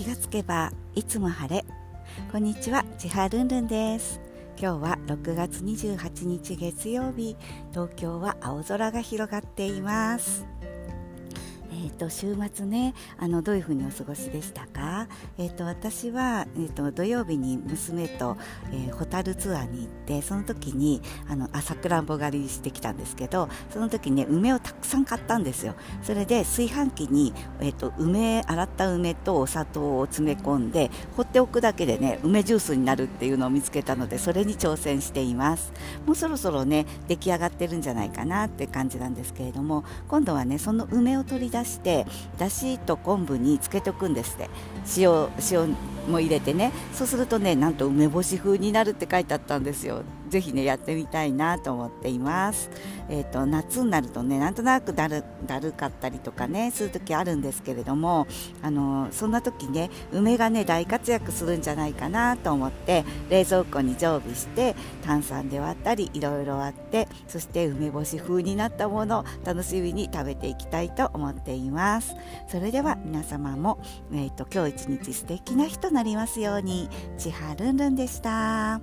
気がつけばいつも晴れ。こんにちは千葉ルンルンです。今日は6月28日月曜日。東京は青空が広がっています。えーと、週末ねあのどういうふうにお過ごしでしたか、えーと、私は、えーと、土曜日に娘と、えー、ホタルツアーに行ってその時にあのさくらんぼ狩りしてきたんですけどその時ね梅をたくさん買ったんですよ。それで炊飯器に、えー、と梅洗った梅とお砂糖を詰め込んで放っておくだけでね梅ジュースになるっていうのを見つけたのでそれに挑戦しています。もうそろそろね出来上がってるんじゃないかなって感じなんですけれども今度はねその梅を取り出ししてだしと昆布につけておくんですって。塩塩も入れてね。そうするとねなんと梅干し風になるって書いてあったんですよ。ぜひねやってみたいなと思っています。えっ、ー、と夏になるとねなんとなくだるだるかったりとかねする時あるんですけれどもあのそんな時ね梅がね大活躍するんじゃないかなと思って冷蔵庫に常備して炭酸で割ったりいろいろ割ってそして梅干し風になったものを楽しみに食べていきたいと思っています。それでは皆様も、えーと、今日一日素敵な日となりますように千葉ルンルンでした。